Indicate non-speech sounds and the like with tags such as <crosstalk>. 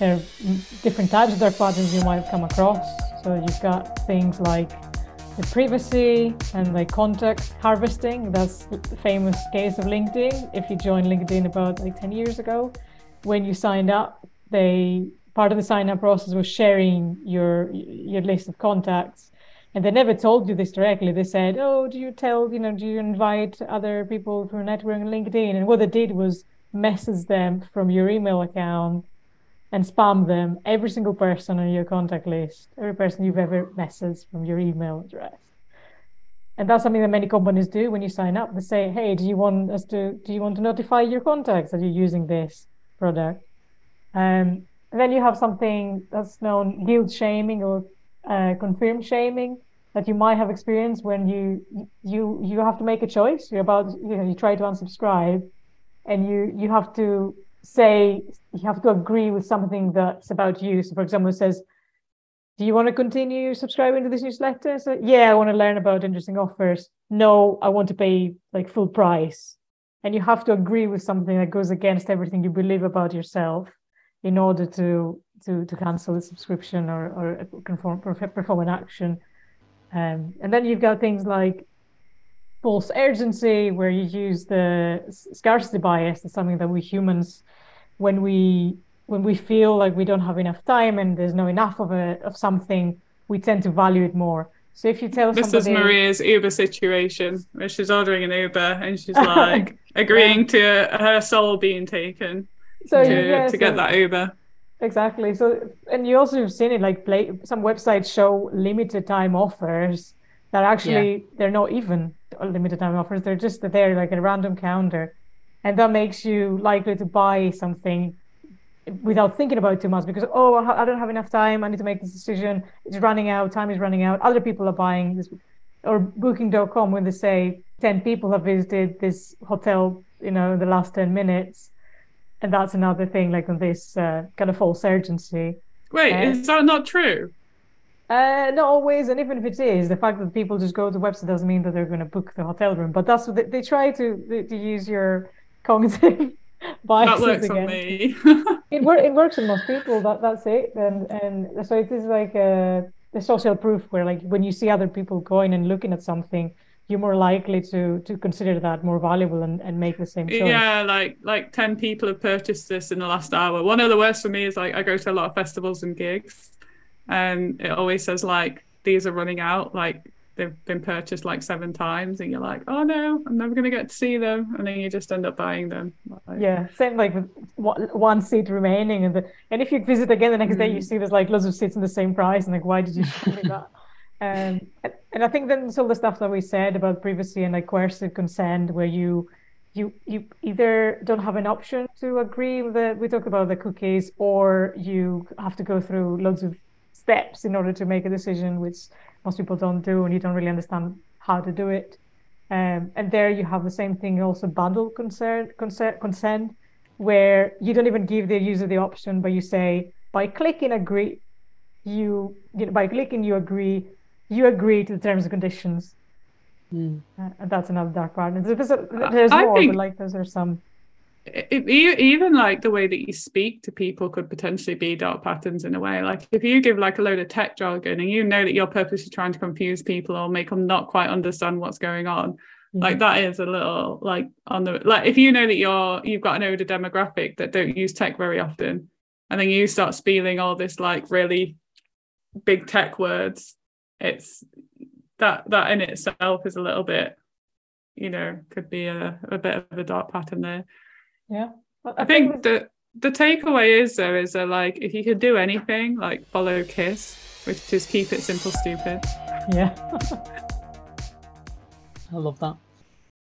there are different types of dark patterns you might have come across. So you've got things like the privacy and like contact harvesting. That's the famous case of LinkedIn. If you joined LinkedIn about like 10 years ago, when you signed up, they part of the sign up process was sharing your your list of contacts. And they never told you this directly. They said, "Oh, do you tell you know do you invite other people for networking on LinkedIn?" And what they did was message them from your email account and spam them, every single person on your contact list, every person you've ever messaged from your email address. And that's something that many companies do when you sign up. They say, "Hey, do you want us to? Do you want to notify your contacts that you're using this product?" Um, and then you have something that's known guilt shaming or uh, confirm shaming that you might have experienced when you you you have to make a choice. You're about you know you try to unsubscribe, and you you have to say you have to agree with something that's about you. So, for example, says, "Do you want to continue subscribing to this newsletter?" So, yeah, I want to learn about interesting offers. No, I want to pay like full price. And you have to agree with something that goes against everything you believe about yourself in order to to to cancel the subscription or or conform, perform an action. Um, and then you've got things like false urgency, where you use the scarcity bias. That's something that we humans when we when we feel like we don't have enough time and there's no enough of a of something, we tend to value it more. So if you tell this somebody, is Maria's Uber situation where she's ordering an Uber and she's <laughs> like agreeing to her soul being taken so, to, yeah, to so, get that Uber. Exactly. So and you also have seen it like play some websites show limited time offers that actually yeah. they're not even limited time offers. They're just there like a random counter and that makes you likely to buy something without thinking about it too much because oh i don't have enough time. I need to make this decision. It's running out. Time is running out. Other people are buying this or booking.com when they say 10 people have visited this hotel you know in the last 10 minutes. And that's another thing like on this uh, kind of false urgency. Wait uh, is that not true uh, not always, and even if it is, the fact that people just go to the website doesn't mean that they're going to book the hotel room. But that's what they, they try to to use your <laughs> cognitive <laughs> biases that works again. on me. <laughs> it, wor- it works on most people. That that's it. And and so it is like a, the social proof where like when you see other people going and looking at something, you're more likely to to consider that more valuable and, and make the same choice. Yeah, like like ten people have purchased this in the last hour. One of the worst for me is like I go to a lot of festivals and gigs, and it always says like these are running out. Like they've been purchased like seven times and you're like oh no i'm never going to get to see them and then you just end up buying them like, yeah same like with one seat remaining and the, and if you visit again the next mm. day you mm. see there's like loads of seats in the same price and like why did you show me that <laughs> um, and, and i think then all the stuff that we said about privacy and like coercive consent where you you you either don't have an option to agree with the we talked about the cookies or you have to go through loads of steps in order to make a decision which most people don't do and you don't really understand how to do it. Um, and there you have the same thing also bundle concern, concern, consent, where you don't even give the user the option, but you say by clicking agree, you, you know, by clicking you agree, you agree to the terms and conditions. Mm. Uh, and that's another dark part. There's, there's more, think... but like those are some it, even like the way that you speak to people could potentially be dark patterns in a way like if you give like a load of tech jargon and you know that you're purposely trying to confuse people or make them not quite understand what's going on mm-hmm. like that is a little like on the like if you know that you're you've got an older demographic that don't use tech very often and then you start spieling all this like really big tech words it's that that in itself is a little bit you know could be a, a bit of a dark pattern there yeah. I, I think, think the the takeaway is though is that like if you could do anything, like follow Kiss, which is keep it simple, stupid. Yeah. <laughs> I love that.